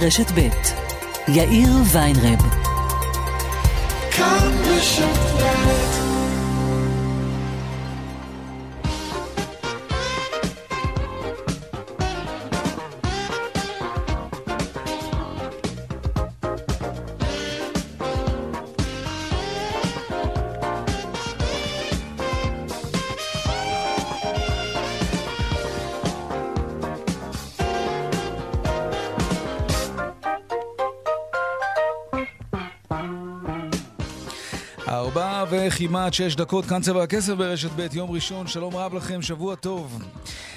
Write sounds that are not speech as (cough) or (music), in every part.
רשת ב' יאיר ויינרב. כאן רשת ב' וכמעט שש דקות, כאן צבע הכסף ברשת ב', יום ראשון, שלום רב לכם, שבוע טוב.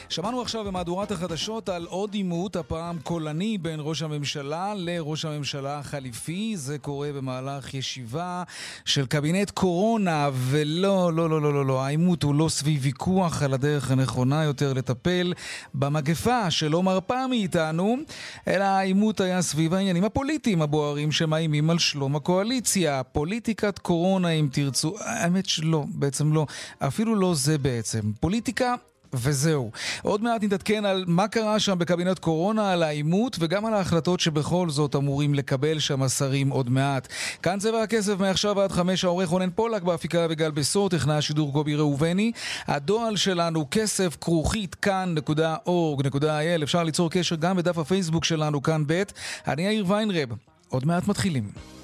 שמענו עכשיו במהדורת החדשות על עוד עימות, הפעם קולני בין ראש הממשלה לראש הממשלה החליפי. זה קורה במהלך ישיבה של קבינט קורונה, ולא, לא, לא, לא, לא, לא, העימות הוא לא סביב ויכוח על הדרך הנכונה יותר לטפל במגפה שלא מרפה מאיתנו, אלא העימות היה סביב העניינים הפוליטיים הבוערים שמאיימים על שלום הקואליציה. פוליטיקת קורונה, אם תרצו. האמת שלא, בעצם לא. אפילו לא זה בעצם. פוליטיקה וזהו. עוד מעט נתעדכן על מה קרה שם בקבינט קורונה, על העימות וגם על ההחלטות שבכל זאת אמורים לקבל שם השרים עוד מעט. כאן צבע הכסף מעכשיו עד חמש העורך רונן פולק בהפיקה וגל בסור, טכנה השידור קובי ראובני. הדואל שלנו כסף כרוכית כאן.org.il אפשר ליצור קשר גם בדף הפייסבוק שלנו כאן ב'. אני יאיר ויינרב. עוד מעט מתחילים.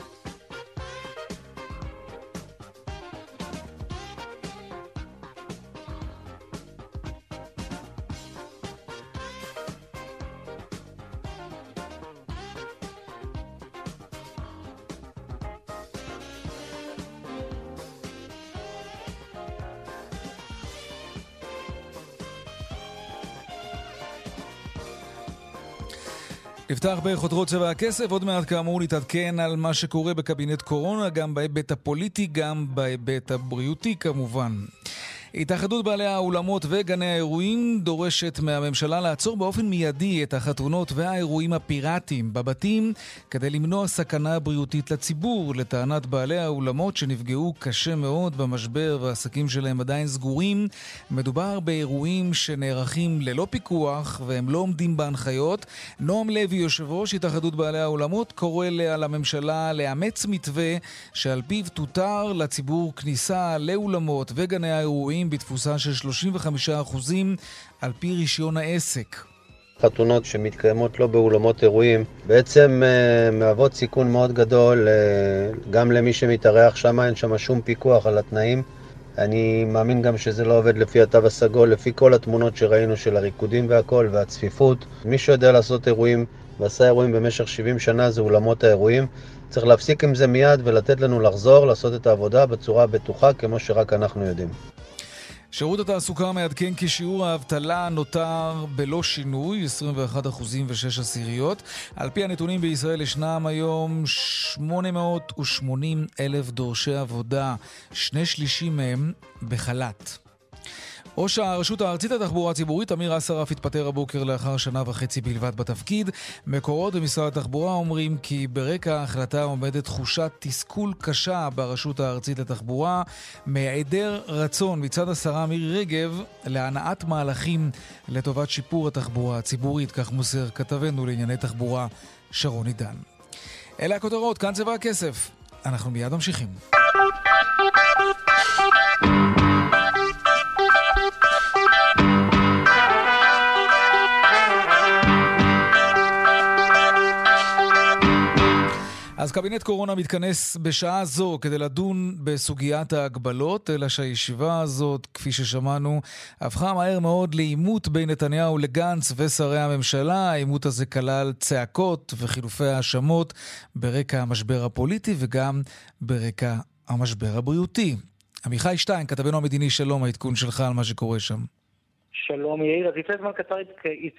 נפתח בחותרות צבע הכסף, עוד מעט כאמור נתעדכן על מה שקורה בקבינט קורונה, גם בהיבט הפוליטי, גם בהיבט הבריאותי כמובן. התאחדות בעלי האולמות וגני האירועים דורשת מהממשלה לעצור באופן מיידי את החתונות והאירועים הפיראטיים בבתים כדי למנוע סכנה בריאותית לציבור. לטענת בעלי האולמות שנפגעו קשה מאוד במשבר והעסקים שלהם עדיין סגורים, מדובר באירועים שנערכים ללא פיקוח והם לא עומדים בהנחיות. נועם לוי, יושב ראש התאחדות בעלי האולמות, קורא לממשלה לאמץ מתווה שעל פיו תותר לציבור כניסה לאולמות וגני האירועים חתולים בתפוסה של 35% על פי רישיון העסק. חתונות שמתקיימות לא באולמות אירועים בעצם uh, מהוות סיכון מאוד גדול uh, גם למי שמתארח שם, אין שם שום פיקוח על התנאים. אני מאמין גם שזה לא עובד לפי התו הסגול, לפי כל התמונות שראינו של הריקודים והכל והצפיפות. מי שיודע לעשות אירועים ועשה אירועים במשך 70 שנה זה אולמות האירועים. צריך להפסיק עם זה מיד ולתת לנו לחזור, לעשות את העבודה בצורה בטוחה כמו שרק אנחנו יודעים. שירות התעסוקה מעדכן כי שיעור האבטלה נותר בלא שינוי, 21 אחוזים ו-6 עשיריות. על פי הנתונים בישראל ישנם היום 880 אלף דורשי עבודה, שני שלישים מהם בחל"ת. ראש הרשות הארצית לתחבורה הציבורית, אמיר אסרף, התפטר הבוקר לאחר שנה וחצי בלבד בתפקיד. מקורות במשרד התחבורה אומרים כי ברקע ההחלטה עומדת תחושת תסכול קשה ברשות הארצית לתחבורה, מהיעדר רצון מצד השרה מירי רגב להנעת מהלכים לטובת שיפור התחבורה הציבורית, כך מוסר כתבנו לענייני תחבורה שרון עידן. אלה הכותרות, כאן צבע הכסף. אנחנו מיד ממשיכים. אז קבינט קורונה מתכנס בשעה זו כדי לדון בסוגיית ההגבלות, אלא שהישיבה הזאת, כפי ששמענו, הפכה מהר מאוד לעימות בין נתניהו לגנץ ושרי הממשלה. העימות הזה כלל צעקות וחילופי האשמות ברקע המשבר הפוליטי וגם ברקע המשבר הבריאותי. עמיחי שטיין, כתבנו המדיני, שלום, העדכון שלך על מה שקורה שם. שלום יאיר, אז לפני זמן קצר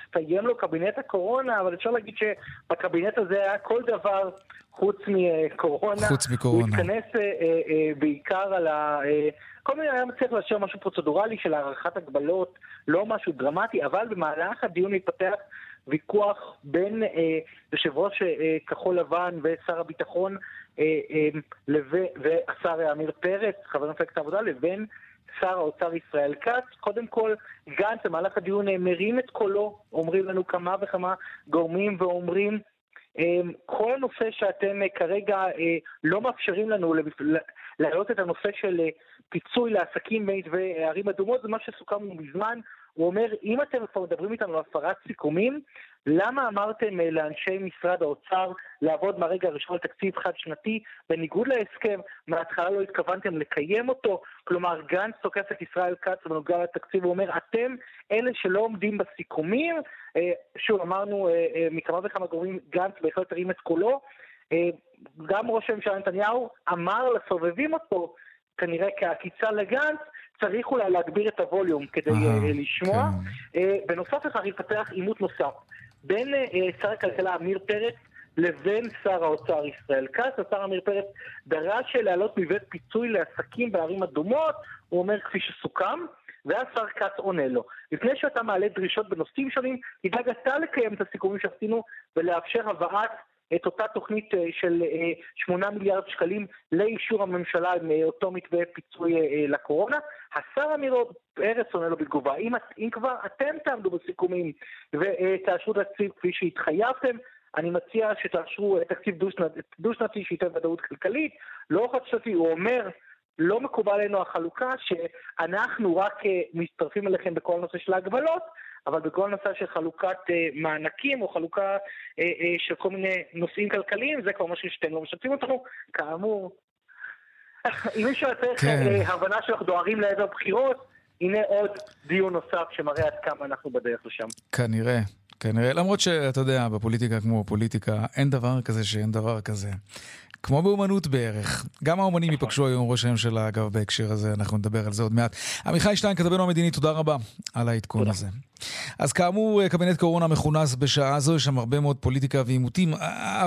הצטיים לו קבינט הקורונה, אבל אפשר להגיד שבקבינט הזה היה כל דבר חוץ מקורונה. חוץ מקורונה. הוא התכנס אה, אה, בעיקר על ה... אה, כל מיני, היה מצליח לאשר משהו פרוצדורלי של הארכת הגבלות, לא משהו דרמטי, אבל במהלך הדיון מתפתח ויכוח בין אה, יושב ראש אה, כחול לבן ושר הביטחון אה, אה, לב... והשר עמיר פרץ, חבר מפלגת העבודה, לבין שר האוצר ישראל כץ. קודם כל, גנץ במהלך הדיון מרים את קולו, אומרים לנו כמה וכמה גורמים ואומרים כל הנושא שאתם כרגע לא מאפשרים לנו להעלות את הנושא של פיצוי לעסקים וערים אדומות, זה מה שסוכמנו מזמן. הוא אומר, אם אתם כבר מדברים איתנו על הפרת סיכומים, למה אמרתם אה, לאנשי משרד האוצר לעבוד מהרגע הראשון על תקציב חד-שנתי, בניגוד להסכם, מההתחלה לא התכוונתם לקיים אותו? כלומר, גנץ תוקף את ישראל כץ בנוגע לתקציב, הוא אומר, אתם אלה שלא עומדים בסיכומים. אה, שוב, אמרנו אה, מכמה וכמה גורמים, גנץ בהחלט הרים את קולו. גם ראש הממשלה נתניהו אמר לסובבים אותו, כנראה כעקיצה לגנץ, צריך אולי להגביר את הווליום כדי אה, לשמוע. כן. אה, בנוסף לכך יפתח עימות נוסף בין אה, שר הכלכלה עמיר פרץ לבין שר האוצר ישראל כץ. השר עמיר פרץ דרש להעלות מבית פיצוי לעסקים בערים אדומות, הוא אומר כפי שסוכם. ואז שר כץ עונה לו, לפני שאתה מעלה דרישות בנושאים שונים, תדאג אתה לקיים את הסיכומים שעשינו ולאפשר הבאת את אותה תוכנית אה, של 8 אה, מיליארד שקלים לאישור הממשלה עם אה, מתווה פיצוי לקורונה. השר אמיר פרץ עונה לו בתגובה, אם, אם כבר אתם תעמדו בסיכומים ותאשרו תקציב כפי שהתחייבתם, אני מציע שתאשרו תקציב דו-שנתי שייתן ודאות כלכלית, לא חד-שנתי, הוא אומר לא מקובל עלינו החלוקה שאנחנו רק מצטרפים אליכם בכל הנושא של ההגבלות, אבל בכל נושא של חלוקת uh, מענקים או חלוקה uh, של כל מיני נושאים כלכליים, זה כבר משהו שאתם לא משתפים אותנו. כאמור, (laughs) אם מישהו צריך כן. הבנה שאנחנו דוהרים לעבר בחירות, הנה עוד דיון נוסף שמראה עד כמה אנחנו בדרך לשם. כנראה. כנראה, למרות שאתה יודע, בפוליטיקה כמו בפוליטיקה, אין דבר כזה שאין דבר כזה. כמו באומנות בערך. גם האומנים נכון. ייפגשו היום ראש הממשלה, אגב, בהקשר הזה, אנחנו נדבר על זה עוד מעט. עמיחי שטיין, כתבנו המדיני, תודה רבה על העדכון הזה. אז כאמור, קבינט קורונה מכונס בשעה זו, יש שם הרבה מאוד פוליטיקה ועימותים,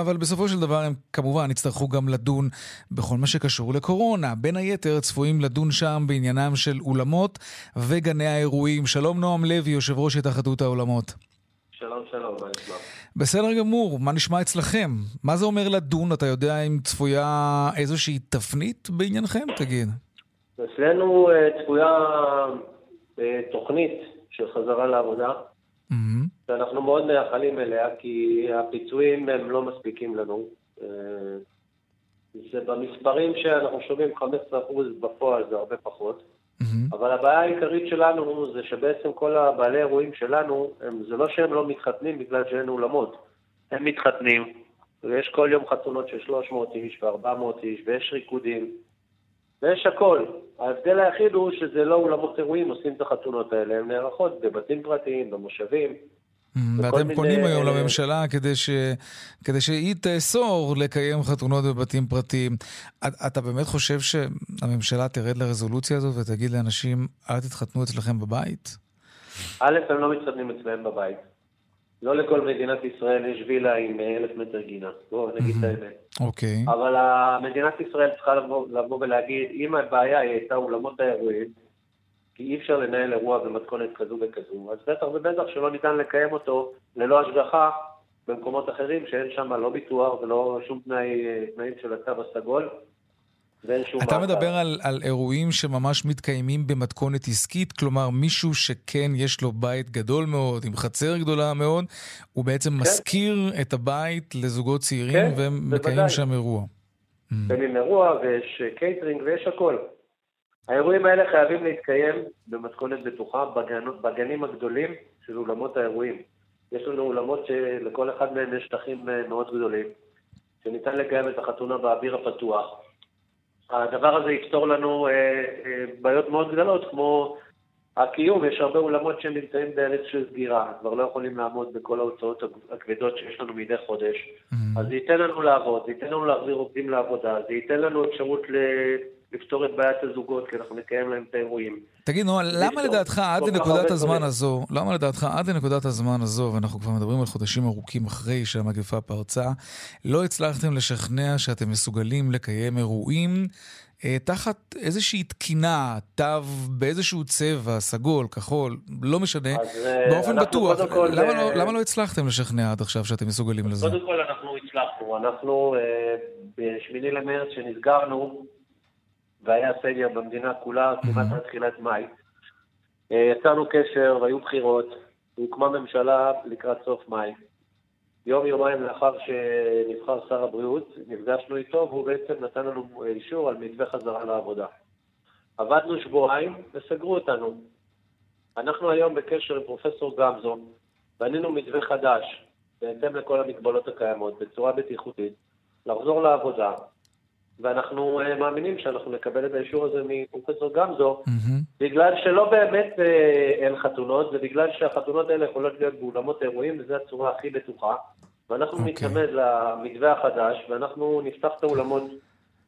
אבל בסופו של דבר הם כמובן יצטרכו גם לדון בכל מה שקשור לקורונה. בין היתר, צפויים לדון שם בעניינם של אולמות וגני האירועים. שלום נועם לוי, יושב ראש התאחדות האולמות. שלום, שלום, מה נשמע? בסדר גמור, מה נשמע אצלכם? מה זה אומר לדון? אתה יודע אם צפויה איזושהי תפנית בעניינכם? תגיד. אצלנו uh, צפויה uh, תוכנית של חזרה לעבודה. שאנחנו מאוד מייחלים אליה, כי הפיצויים הם לא מספיקים לנו. Uh, זה במספרים שאנחנו שומעים 15% בפועל, זה הרבה פחות. Mm-hmm. אבל הבעיה העיקרית שלנו זה שבעצם כל הבעלי אירועים שלנו, הם, זה לא שהם לא מתחתנים בגלל שאין אולמות. הם מתחתנים, ויש כל יום חתונות של 300 איש ו-400 איש, ויש ריקודים, ויש הכל. ההבדל היחיד הוא שזה לא אולמות אירועים עושים את החתונות האלה, הן נערכות בבתים פרטיים, במושבים. ואתם. פונים היום לממשלה כדי, ש... כדי שהיא תאסור לקיים חתונות בבתים פרטיים. אתה באמת חושב שהממשלה תרד לרזולוציה הזאת ותגיד לאנשים, אל תתחתנו אצלכם בבית? א', הם לא מתחתנים אצלם בבית. לא לכל מדינת ישראל יש וילה עם אלף מטר גינה. בואו נגיד את האמת. אוקיי. אבל מדינת ישראל צריכה לבוא, לבוא ולהגיד, אם הבעיה היא הייתה אולמות האירועים, כי אי אפשר לנהל אירוע במתכונת כזו וכזו, אז בטח ובטח שלא ניתן לקיים אותו ללא השגחה במקומות אחרים שאין שם לא ביטוח ולא שום תנאי, תנאים של התו הסגול. אתה מדבר על, על אירועים שממש מתקיימים במתכונת עסקית, כלומר מישהו שכן יש לו בית גדול מאוד, עם חצר גדולה מאוד, הוא בעצם כן. משכיר את הבית לזוגות צעירים כן, והם מקיימים שם אירוע. מקיימים אירוע ויש קייטרינג ויש הכל. האירועים האלה חייבים להתקיים במתכונת בטוחה בגנות, בגנים הגדולים של אולמות האירועים. יש לנו אולמות שלכל אחד מהם יש שטחים אה, מאוד גדולים, שניתן לקיים את החתונה באוויר הפתוח. הדבר הזה יפתור לנו אה, אה, בעיות מאוד גדולות, כמו הקיום, יש הרבה אולמות שנמצאים בהליך של סגירה, כבר לא יכולים לעמוד בכל ההוצאות הכבדות שיש לנו מדי חודש. Mm-hmm. אז זה ייתן לנו לעבוד, זה ייתן לנו להחזיר עובדים לעבודה, זה ייתן לנו אפשרות ל... לפתור את בעיית הזוגות, כי אנחנו נקיים להם את האירועים. תגיד, נו, למה לדעתך עד לנקודת הזמן הזו, למה לדעתך עד לנקודת הזמן הזו, ואנחנו כבר מדברים על חודשים ארוכים אחרי שהמגפה פרצה, לא הצלחתם לשכנע שאתם מסוגלים לקיים אירועים אה, תחת איזושהי תקינה, תו באיזשהו צבע, סגול, כחול, לא משנה, אז, אה, באופן בטוח. כל, למה, לא, אה... לא, למה לא הצלחתם לשכנע עד עכשיו שאתם מסוגלים לזה? קודם כל אנחנו הצלחנו. אנחנו אה, ב-8 למרץ שנסגרנו, והיה סגר במדינה כולה כמעט עד תחילת מאי. אה, יצרנו קשר והיו בחירות, הוקמה ממשלה לקראת סוף מאי. יום-יומיים לאחר שנבחר שר הבריאות, נפגשנו איתו והוא בעצם נתן לנו אישור על מתווה חזרה לעבודה. עבדנו שבועיים וסגרו אותנו. אנחנו היום בקשר עם פרופסור גמזו, בנינו מתווה חדש, בהתאם לכל המגבלות הקיימות, בצורה בטיחותית, לחזור לעבודה, ואנחנו uh, מאמינים שאנחנו נקבל את האישור הזה מפרופסור גמזו, mm-hmm. בגלל שלא באמת uh, אין חתונות, ובגלל שהחתונות האלה יכולות להיות באולמות אירועים, וזו הצורה הכי בטוחה. ואנחנו okay. אוקיי. נתלמד למתווה החדש, ואנחנו נפתח את האולמות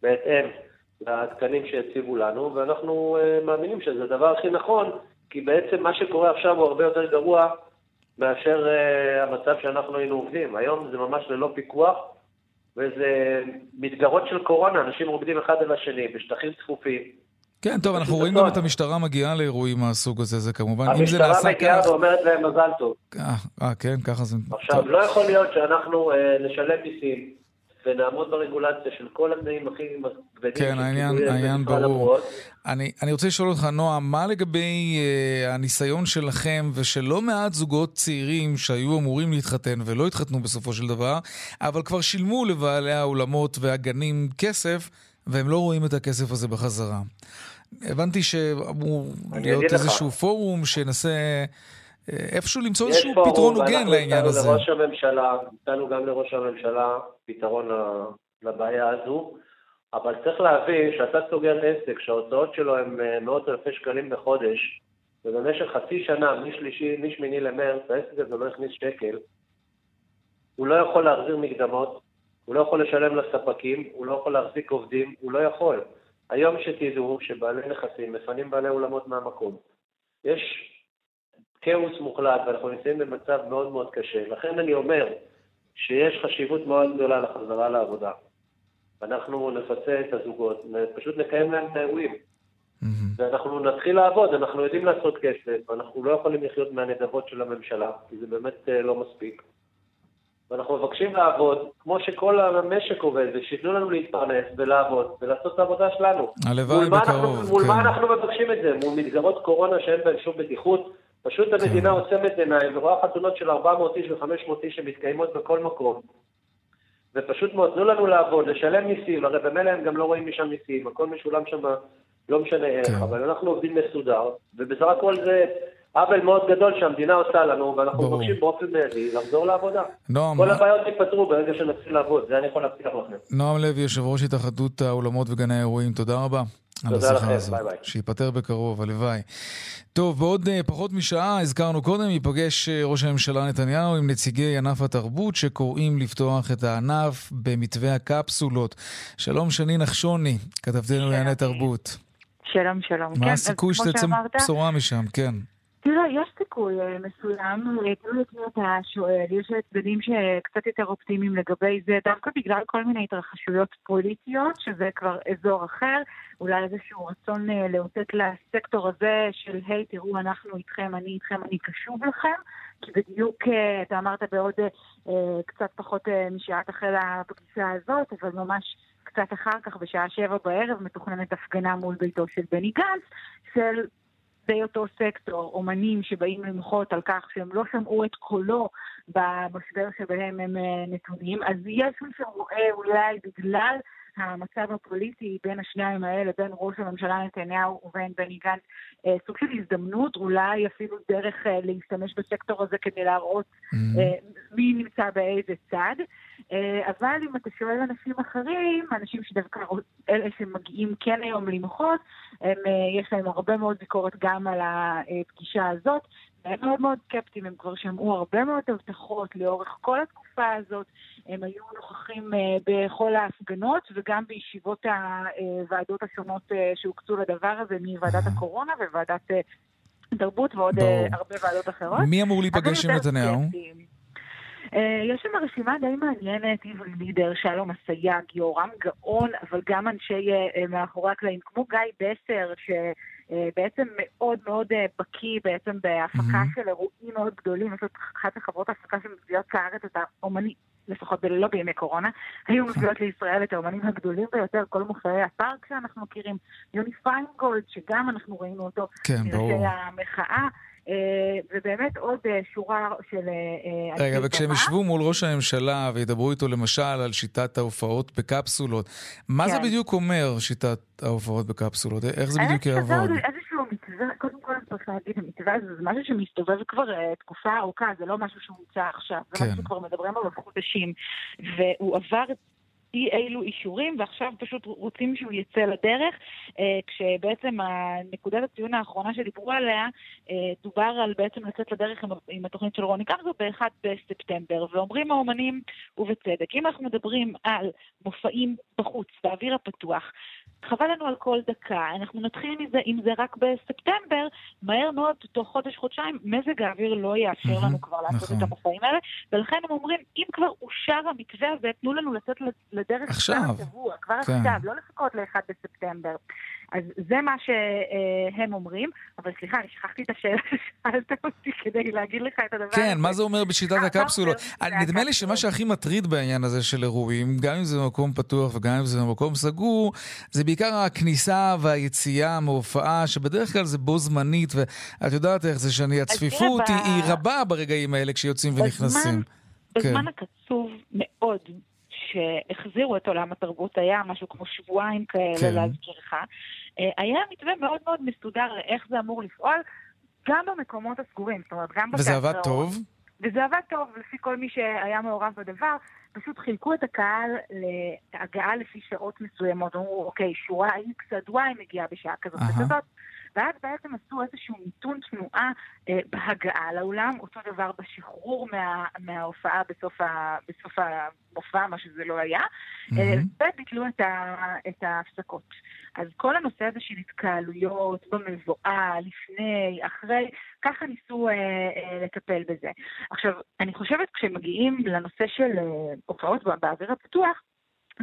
בהתאם לתקנים שהציבו לנו, ואנחנו uh, מאמינים שזה הדבר הכי נכון, כי בעצם מה שקורה עכשיו הוא הרבה יותר גרוע מאשר uh, המצב שאנחנו היינו עובדים. היום זה ממש ללא פיקוח. וזה מסגרות של קורונה, אנשים רוקדים אחד על השני בשטחים צפופים. כן, טוב, אנחנו רואים גם את המשטרה מגיעה לאירועים מהסוג הזה, זה כמובן, אם זה נעשה כך... המשטרה מגיעה ואומרת להם מזל טוב. אה, אה, כן, ככה זה... עכשיו, לא יכול להיות שאנחנו אה, נשלם מיסים, ונעמוד ברגולציה של כל התנאים הכי כבדים. כן, העניין, העניין ברור. אני, אני רוצה לשאול אותך, נועה, מה לגבי uh, הניסיון שלכם ושל לא מעט זוגות צעירים שהיו אמורים להתחתן ולא התחתנו בסופו של דבר, אבל כבר שילמו לבעלי האולמות והגנים כסף, והם לא רואים את הכסף הזה בחזרה. הבנתי שאמור להיות איזשהו פורום שינסה... איפשהו למצוא איזשהו פתרון הוגן לעניין הזה. לראש הממשלה, נתנו גם לראש הממשלה פתרון לבעיה הזו, אבל צריך להבין שאתה סוגר עסק שההוצאות שלו הן אה, מאות אלפי שקלים בחודש, ובמשך חצי שנה, משלישי, משמיני למרץ, העסק הזה לא הכניס שקל, הוא לא יכול להחזיר מקדמות, הוא לא יכול לשלם לספקים, הוא לא יכול להחזיק עובדים, הוא לא יכול. היום שתדעו שבעלי נכסים מפנים בעלי אולמות מהמקום. יש כאוס מוחלט, ואנחנו נמצאים במצב מאוד מאוד קשה. לכן אני אומר שיש חשיבות מאוד גדולה לחזרה לעבודה. אנחנו נפצה את הזוגות, פשוט נקיים להם את האירועים. ואנחנו נתחיל לעבוד, אנחנו יודעים לעשות כסף, אנחנו לא יכולים לחיות מהנדבות של הממשלה, כי זה באמת אה, לא מספיק. ואנחנו מבקשים לעבוד כמו שכל המשק עובד, ושייתנו לנו להתפרנס ולעבוד ולעשות את העבודה שלנו. הלוואי בקרוב, מול כן. מה אנחנו מבקשים את זה? מול מסגרות קורונה שאין בהן שום בטיחות, פשוט כן. המדינה עוצמת עיניים ורואה חתונות של 400 איש ו-500 איש שמתקיימות בכל מקום. ופשוט מאוד, תנו לנו לעבוד, לשלם מיסים, הרי במילא הם גם לא רואים משם מיסים, הכל משולם שם, לא משנה איך, כן. אבל אנחנו עובדים מסודר, ובסך הכל זה עוול מאוד גדול שהמדינה עושה לנו, ואנחנו מבקשים באופן מיידי לחזור לעבודה. נועם... כל הבעיות ייפתרו ברגע שנתחיל לעבוד, זה אני יכול להבטיח לכם. נועם לוי, יושב ראש התאחדות האולמות וגני האירועים, תודה רבה. תודה לכם, ביי ביי. שייפטר בקרוב, הלוואי. טוב, בעוד uh, פחות משעה, הזכרנו קודם, ייפגש uh, ראש הממשלה נתניהו עם נציגי ענף התרבות שקוראים לפתוח את הענף במתווה הקפסולות. שלום שני נחשוני, כתבתנו לענייני תרבות. שלום, שלום. מה כן, הסיכוי שתצא בשורה משם? כן. תראה, יש סיכוי אה, מסוים, תלוי את מי אתה שואל, יש צדדים שקצת יותר אופטימיים לגבי זה, דווקא בגלל כל מיני התרחשויות פוליטיות, שזה כבר אזור אחר, אולי איזשהו רצון אה, לאותת לסקטור הזה של, היי, תראו, אנחנו איתכם, אני איתכם, אני קשוב לכם, כי בדיוק, אה, אתה אמרת בעוד קצת פחות משעה תחל הפגישה הזאת, אבל ממש קצת אחר כך, בשעה שבע בערב, מתוכננת הפגנה מול ביתו של בני גנץ, של עובדי אותו סקטור, אומנים שבאים למחות על כך שהם לא שמעו את קולו במשבר שבהם הם אה, נתונים, אז יש מי שרואה אולי בגלל המצב הפוליטי בין השניים האלה, בין ראש הממשלה נתניהו ובין בני גנץ, אה, סוג של הזדמנות, אולי אפילו דרך אה, להשתמש בסקטור הזה כדי להראות mm-hmm. מי נמצא באיזה צד. אבל אם אתה שואל אנשים אחרים, אנשים שדווקא אלה שמגיעים כן היום למחות, הם, יש להם הרבה מאוד ביקורת גם על הפגישה הזאת, הם מאוד מאוד סקפטיים, הם כבר שמעו הרבה מאוד הבטחות לאורך כל התקופה הזאת, הם היו נוכחים uh, בכל ההפגנות וגם בישיבות הוועדות השונות uh, שהוקצו לדבר הזה, מוועדת הקורונה וועדת uh, תרבות ועוד uh, הרבה ועדות אחרות. מי אמור להיפגש עם נתניהו? יש שם רשימה די מעניינת, עברי לידר, שלום אסייג, יורם גאון, אבל גם אנשי מאחורי הקלעים, כמו גיא בסר, ש... אה, בעצם מאוד מאוד אה, בקיא בעצם בהפקה של אירועים מאוד גדולים. יש לו אחת מחברות ההפקה שמביאות לארץ את האומנים, לפחות לא בימי קורונה, היו מביאות (laughs) לישראל את האומנים הגדולים ביותר, כל מופעי הפארק שאנחנו מכירים. יוני פיינגולד, שגם אנחנו ראינו אותו, כן, ברור. המחאה. ובאמת עוד שורה של... רגע, וכשהם ישבו מול ראש הממשלה וידברו איתו למשל על שיטת ההופעות בקפסולות, מה כן. זה בדיוק אומר, שיטת ההופעות בקפסולות? איך זה בדיוק יעבוד? איזשהו מתווה, קודם כל צריכה להגיד, המתווה הזה זה משהו שמסתובב כבר תקופה ארוכה, זה לא משהו שהומצא עכשיו, זה משהו כן. שכבר מדברים עליו חודשים, והוא עבר אי אילו אישורים, ועכשיו פשוט רוצים שהוא יצא לדרך, אה, כשבעצם נקודת הציון האחרונה שדיברו עליה, אה, דובר על בעצם לצאת לדרך עם, עם התוכנית של רוני קמזו ב-1 בספטמבר, ואומרים האומנים, ובצדק, אם אנחנו מדברים על מופעים בחוץ, באוויר הפתוח, חבל לנו על כל דקה, אנחנו נתחיל מזה, אם זה רק בספטמבר, מהר מאוד, תוך חודש-חודשיים, מזג האוויר לא יאפשר לנו כבר לעשות נכון. את המופעים האלה, ולכן הם אומרים, אם כבר אושר המתווה הזה, תנו לנו לצאת לדרך עכשיו, כבר השבוע, כבר כן. עכשיו, לא לחכות ל-1 בספטמבר. אז זה מה שהם אומרים, אבל סליחה, אני שכחתי את השאלה ששאלת אותי כדי להגיד לך את הדבר כן, הזה. כן, מה זה אומר בשיטת אה, הקפסולות? נדמה לי שמה שהכי מטריד בעניין הזה של אירועים, גם אם זה במקום פתוח וגם אם זה במקום סגור, זה בעיקר הכניסה והיציאה מהופעה, שבדרך כלל זה בו זמנית, ואת יודעת איך זה שאני, הצפיפות היא רבה ברגעים האלה כשיוצאים ונכנסים. בזמן כן. הקצוב מאוד שהחזירו את עולם התרבות, היה משהו כמו שבועיים כאלה, כן. להזכירך. אה, היה מתווה מאוד מאוד מסודר לאיך זה אמור לפעול, גם במקומות הסגורים, זאת אומרת, גם וזה עבד טוב? וזה עבד טוב, לפי כל מי שהיה מעורב בדבר. פשוט חילקו את הקהל להגעה לפי שעות מסוימות. אמרו, אוקיי, שורה X עד Y מגיעה בשעה כזאת וכזאת. ואז בעצם עשו איזשהו מיתון תנועה אה, בהגעה לאולם, אותו דבר בשחרור מה, מההופעה בסוף, ה, בסוף המופע, מה שזה לא היה, mm-hmm. אה, וביטלו את, ה, את ההפסקות. אז כל הנושא הזה של התקהלויות במבואה, לפני, אחרי, ככה ניסו אה, אה, לטפל בזה. עכשיו, אני חושבת כשמגיעים לנושא של אה, הופעות באוויר הפתוח,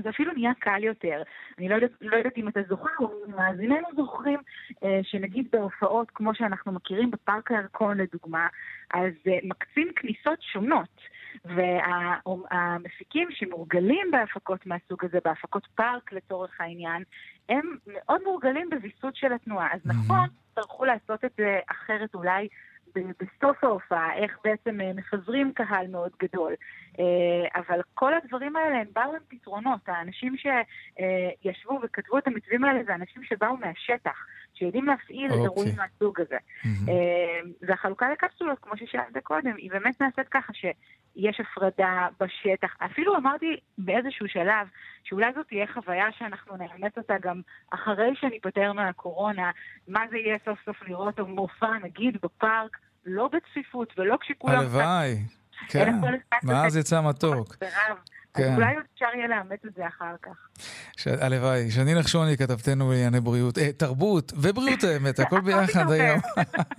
זה אפילו נהיה קל יותר. אני לא יודעת, לא יודעת אם אתה זוכר, או מאזיננו זוכרים, אה, שנגיד בהופעות, כמו שאנחנו מכירים בפארק הירקון לדוגמה, אז אה, מקצים כניסות שונות. והמפיקים שמורגלים בהפקות מהסוג הזה, בהפקות פארק לצורך העניין, הם מאוד מורגלים בוויסות של התנועה. אז נכון, יצטרכו לעשות את זה אחרת אולי בסוף ההופעה, איך בעצם אה, מפזרים קהל מאוד גדול. אה, אבל כל הדברים האלה הם באו עם פתרונות. האנשים שישבו וכתבו את המתווים האלה זה אנשים שבאו מהשטח, שיודעים להפעיל okay. את אירועים אוקיי. מהסוג הזה. Mm-hmm. והחלוקה לקפסולות, כמו ששאלת קודם, היא באמת נעשית ככה שיש הפרדה בשטח. אפילו אמרתי באיזשהו שלב שאולי זאת תהיה חוויה שאנחנו נאמץ אותה גם אחרי שניפטר מהקורונה, מה זה יהיה סוף סוף לראות מופע, נגיד, בפארק. לא בצפיפות ולא כשכולם... הלוואי, כן, מאז יצא מתוק. כן. אולי אפשר יהיה לאמץ את זה אחר כך. הלוואי. שני נחשוני, כתבתנו בענייני בריאות, אה, תרבות ובריאות האמת, הכל ביחד היום.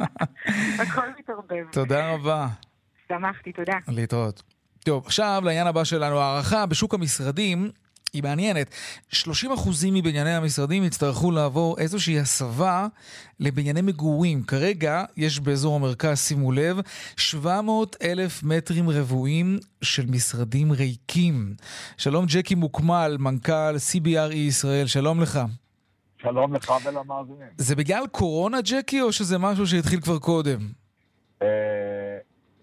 (laughs) הכל מתערבב. תודה רבה. שמחתי, תודה. להתראות. טוב, עכשיו לעניין הבא שלנו, הערכה בשוק המשרדים. היא מעניינת. 30% מבנייני המשרדים יצטרכו לעבור איזושהי הסבה לבנייני מגורים. כרגע יש באזור המרכז, שימו לב, 700 אלף מטרים רבועים של משרדים ריקים. שלום ג'קי מוקמל, מנכ"ל CBRE ישראל, שלום לך. שלום לך ולמאזינים. זה בגלל קורונה, ג'קי, או שזה משהו שהתחיל כבר קודם? אה,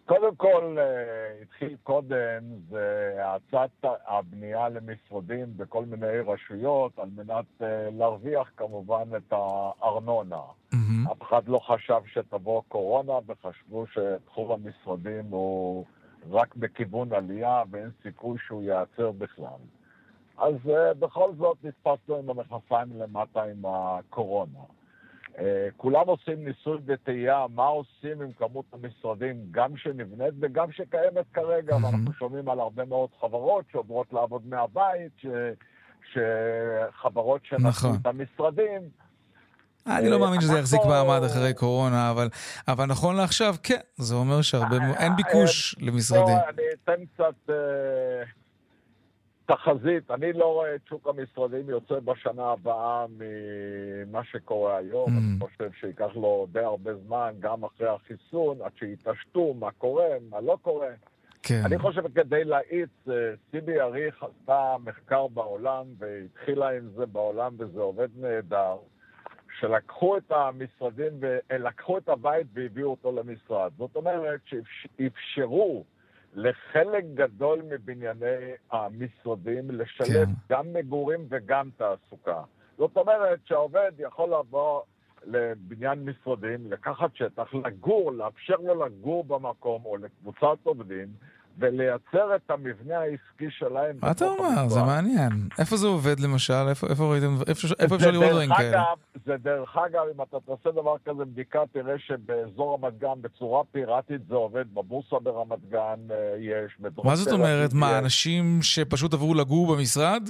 קודם כל, אה, התחיל קודם, זה האצת הבנייה למשרדים בכל מיני רשויות, על מנת אה, להרוויח כמובן את הארנונה. Mm-hmm. אף אחד לא חשב שתבוא קורונה, וחשבו שתחום המשרדים הוא רק בכיוון עלייה, ואין סיכוי שהוא ייעצר בכלל. אז אה, בכל זאת נתפסנו עם המכנסיים למטה עם הקורונה. אה, כולם עושים ניסוי וטעייה, מה עושים עם כמות המשרדים, גם שנבנית וגם שקיימת כרגע, ואנחנו שומעים על הרבה מאוד חברות שעוברות לעבוד מהבית, ש... שחברות שנתנו נכון. את המשרדים. אני לא מאמין שזה יחזיק מעמד אחרי קורונה, אבל, אבל נכון לעכשיו, כן, זה אומר שהרבה, אין ביקוש אה, למשרדים. אני אתן קצת תחזית, אני לא רואה את שוק המשרדים יוצא בשנה הבאה ממה שקורה היום. Mm. אני חושב שייקח לו די הרבה זמן, גם אחרי החיסון, עד שיתעשתו מה קורה, מה לא קורה. כן. אני חושב כדי להאיץ, סיבי אריך עשתה מחקר בעולם והתחילה עם זה בעולם וזה עובד נהדר, שלקחו את המשרדים, לקחו את הבית והביאו אותו למשרד. זאת אומרת שאפשרו לחלק גדול מבנייני המשרדים לשלב כן. גם מגורים וגם תעסוקה. זאת אומרת שהעובד יכול לבוא לבניין משרדים, לקחת שטח, לגור, לאפשר לו לגור במקום או לקבוצת עובדים, ולייצר את המבנה העסקי שלהם. מה אתה אומר? זה מעניין. איפה זה עובד למשל? איפה, איפה ראיתם, איפה, איפה אפשר לראות דברים כאלה? זה דרך אגב, אם אתה תעשה דבר כזה בדיקה, תראה שבאזור רמת גן בצורה פיראטית זה עובד, בבורסה ברמת גן אה, יש. מה זאת אומרת? מה, אנשים שפשוט עברו לגור במשרד?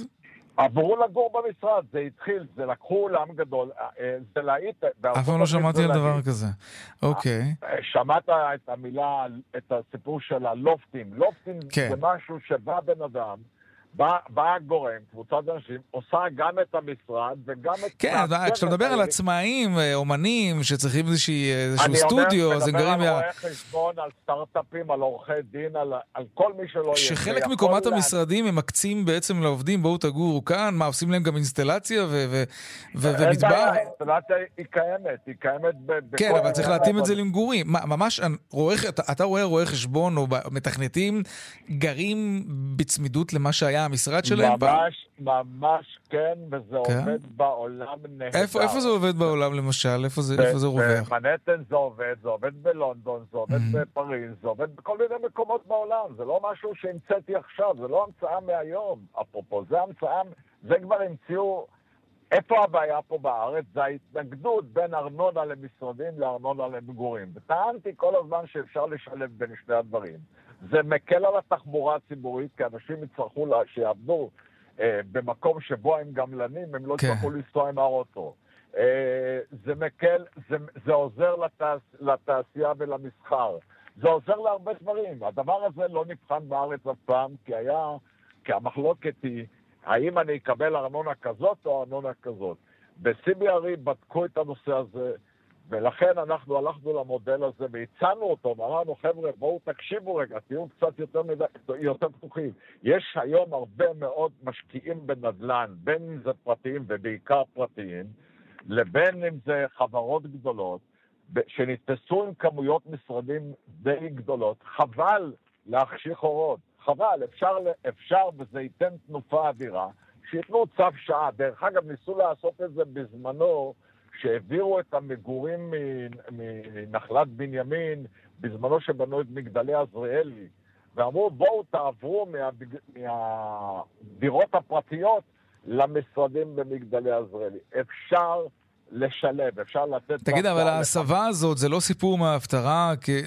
עברו לגור במשרד, זה התחיל, זה לקחו אולם גדול, אה, אה, זה להיט... אף פעם לא שמעתי על דבר כזה. אוקיי. שמעת את המילה, את הסיפור של הלופטים. לופטים כן. זה משהו שבא בן אדם, בא, בא הגורם, קבוצת אנשים, עושה גם את המשרד וגם את... כן, כשאתה מדבר על עצמאים, אה, אומנים, שצריכים איזשהו סטודיו, אז הם גרים... אני מדבר על רואי חשבון, על סטארט-אפים, על עורכי דין, על, על כל מי שלא יהיה. שחלק מקומת לה... המשרדים הם מקצים בעצם לעובדים, בואו תגורו כאן, מה, עושים להם גם אינסטלציה בעיה, האינסטלציה היא קיימת, היא קיימת בכל... כן, אבל צריך להתאים את זה למגורים. ממש, אתה רואה רואי חשבון או מתכנתים גרים בצמידות למה שהיה המשרד שלהם? ממש, ממש כן, וזה כן? עובד בעולם נהדר. איפה, איפה זה עובד בעולם למשל? איפה זה, איפה זה רווח? במנהטן זה עובד, זה עובד בלונדון, זה עובד mm-hmm. בפריז, זה עובד בכל מיני מקומות בעולם. זה לא משהו שהמצאתי עכשיו, זה לא המצאה מהיום. אפרופו, זה המצאה, זה כבר המציאו... איפה הבעיה פה בארץ? זה ההתנגדות בין ארנונה למשרדים לארנונה למגורים. וטענתי כל הזמן שאפשר לשלב בין שני הדברים. זה מקל על התחבורה הציבורית, כי אנשים יצטרכו לה, שיעבדו אה, במקום שבו הם גמלנים, הם לא כן. יצטרכו לנסוע עם האוטו. אה, זה מקל, זה, זה עוזר לתעש, לתעשייה ולמסחר. זה עוזר להרבה דברים. הדבר הזה לא נבחן בארץ אף פעם, כי היה, כי המחלוקת היא, האם אני אקבל ארנונה כזאת או ארנונה כזאת. ב-CBRE בדקו את הנושא הזה, ולכן אנחנו הלכנו למודל הזה והצענו אותו, ואמרנו, חבר'ה, בואו תקשיבו רגע, תהיו קצת יותר, מד... יותר פתוחים. יש היום הרבה מאוד משקיעים בנדל"ן, בין אם זה פרטיים ובעיקר פרטיים, לבין אם זה חברות גדולות, שנתפסו עם כמויות משרדים די גדולות. חבל להחשיך אורות, חבל, אפשר, אפשר וזה ייתן תנופה אדירה, שייתנו צו שעה. דרך אגב, ניסו לעשות את זה בזמנו, שהעבירו את המגורים מנחלת בנימין, בזמנו שבנו את מגדלי עזריאלי, ואמרו בואו תעברו מהבג... מהדירות הפרטיות למשרדים במגדלי עזריאלי. אפשר לשלב, אפשר לתת... תגיד, אבל ההסבה הזאת זה לא סיפור מההפטרה, כי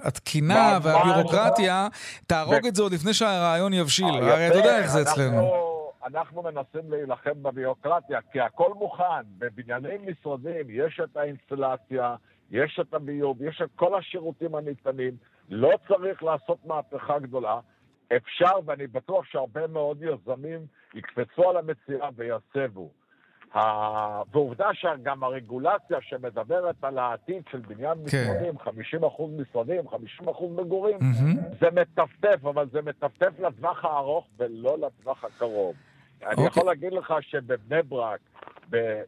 התקינה והביורוקרטיה תהרוג את זה עוד לפני שהרעיון יבשיל. אה, הרי אתה יודע איך זה אצלנו. אנחנו מנסים להילחם בביוקרטיה, כי הכל מוכן. בבנייני משרדים יש את האינסטלציה, יש את הביוב, יש את כל השירותים הניתנים. לא צריך לעשות מהפכה גדולה. אפשר, ואני בטוח שהרבה מאוד יזמים יקפצו על המציאה ויסבו. ועובדה שגם הרגולציה שמדברת על העתיד של בניין כן. משרדים, 50 אחוז משרדים, 50 אחוז מגורים, mm-hmm. זה מטפטף, אבל זה מטפטף לטווח הארוך ולא לטווח הקרוב. אני. אוקיי. יכול להגיד לך שבבני ברק,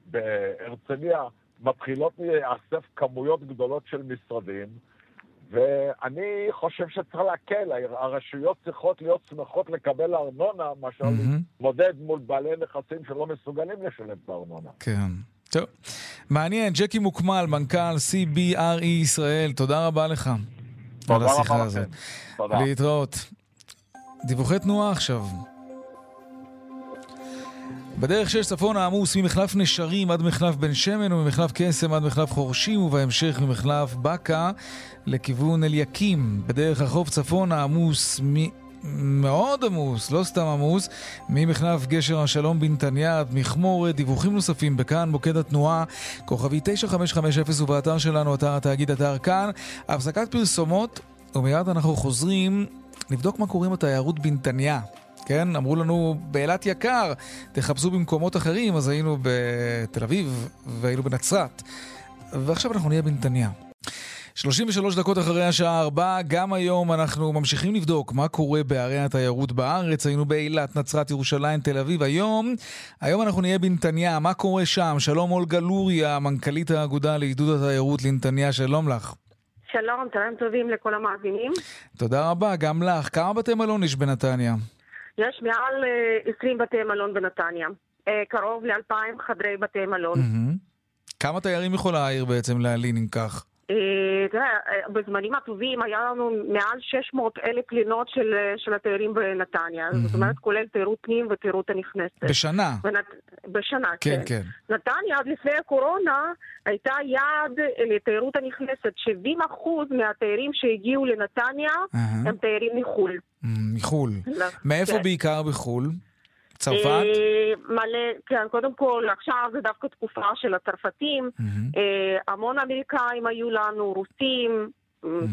בהרצליה, מתחילות להיאסף כמויות גדולות של משרדים, ואני חושב שצריך להקל, הרשויות צריכות להיות שמחות לקבל ארנונה, מאשר. להתמודד מול בעלי נכסים שלא מסוגלים לשלם את הארנונה. כן. טוב, מעניין, ג'קי מוקמל, מנכ"ל CBRE ישראל, תודה רבה לך. תודה רבה לכם. תודה. להתראות. דיווחי תנועה עכשיו. בדרך שש צפון העמוס ממחלף נשרים עד מחלף בן שמן וממחלף קסם עד מחלף חורשים ובהמשך ממחלף בקה לכיוון אליקים. בדרך החוף צפון העמוס מ... מאוד עמוס, לא סתם עמוס, ממחלף גשר השלום בנתניה עד מכמורת, דיווחים נוספים בכאן, מוקד התנועה, כוכבי 9550 ובאתר שלנו, אתר התאגיד, אתר כאן. הפסקת פרסומות, ומיד אנחנו חוזרים לבדוק מה קורה עם התיירות בנתניה. כן? אמרו לנו, באילת יקר, תחפשו במקומות אחרים, אז היינו בתל אביב והיינו בנצרת. ועכשיו אנחנו נהיה בנתניה. 33 דקות אחרי השעה 4, גם היום אנחנו ממשיכים לבדוק מה קורה בערי התיירות בארץ. היינו באילת, נצרת, ירושלים, תל אביב. היום, היום אנחנו נהיה בנתניה, מה קורה שם? שלום אולגה לוריה, מנכ"לית האגודה לעידוד התיירות לנתניה, שלום לך. שלום, צהריים טובים לכל המאזינים. תודה רבה, גם לך. כמה בתי מלון יש בנתניה? יש מעל 20 אה, בתי מלון בנתניה. אה, קרוב ל-2,000 חדרי בתי מלון. כמה תיירים יכולה העיר בעצם להלין אם כך? אה, תראה, בזמנים הטובים היה לנו מעל 600 אלף לינות של, של התיירים בנתניה. Mm-hmm. זאת אומרת, כולל תיירות פנים ותיירות הנכנסת. בשנה? ונת... בשנה, כן. כן, כן. נתניה עד לפני הקורונה הייתה יעד לתיירות הנכנסת. 70 אחוז מהתיירים שהגיעו לנתניה mm-hmm. הם תיירים מחו"ל. מחו"ל. לא, מאיפה כן. בעיקר בחו"ל? צרפת? אה, מלא, כן, קודם כל, עכשיו זה דווקא תקופה של הצרפתים. אה, המון אמריקאים היו לנו, רוסים.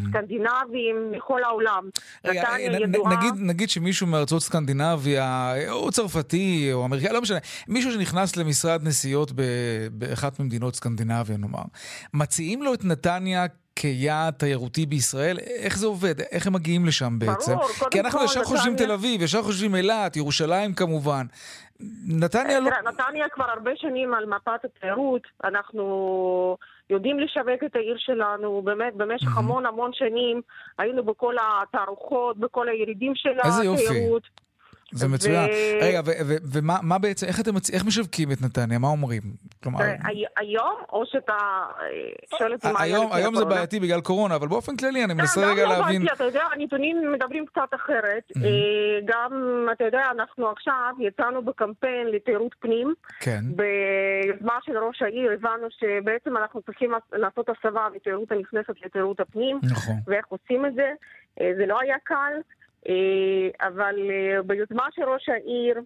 סקנדינבים מכל העולם. רגע, נגיד, נגיד שמישהו מארצות סקנדינביה, או צרפתי, או אמריקאי, לא משנה, מישהו שנכנס למשרד נסיעות באחת ממדינות סקנדינביה, נאמר, מציעים לו את נתניה כיעד תיירותי בישראל, איך זה עובד? איך הם מגיעים לשם בעצם? ברור, קודם כל, כי אנחנו ישר חושבים תל אביב, ישר חושבים אילת, ירושלים כמובן. נתניה לא... נתניה כבר הרבה שנים על מפת התיירות, אנחנו יודעים לשווק את העיר שלנו, באמת, במשך המון המון שנים היינו בכל התערוכות, בכל הירידים של התיירות. איזה יופי. זה מצוין. ו... רגע, ומה בעצם, איך אתם איך משווקים את נתניה? מה אומרים? כלומר... היום, או שאתה אה, שואל אותי מה היה לפני היום זה בעייתי בגלל קורונה, אבל באופן כללי אני מנסה רגע לא להבין... אתה יודע, הנתונים מדברים קצת אחרת. אה, גם, אתה יודע, אנחנו עכשיו יצאנו בקמפיין לתיירות פנים. כן. ביוזמה של ראש העיר הבנו שבעצם אנחנו צריכים לעשות הסבה מתיירות הנכנסת לתיירות הפנים. נכון. ואיך עושים את זה. אה, זה לא היה קל. אה, אבל אה, ביוזמה של ראש העיר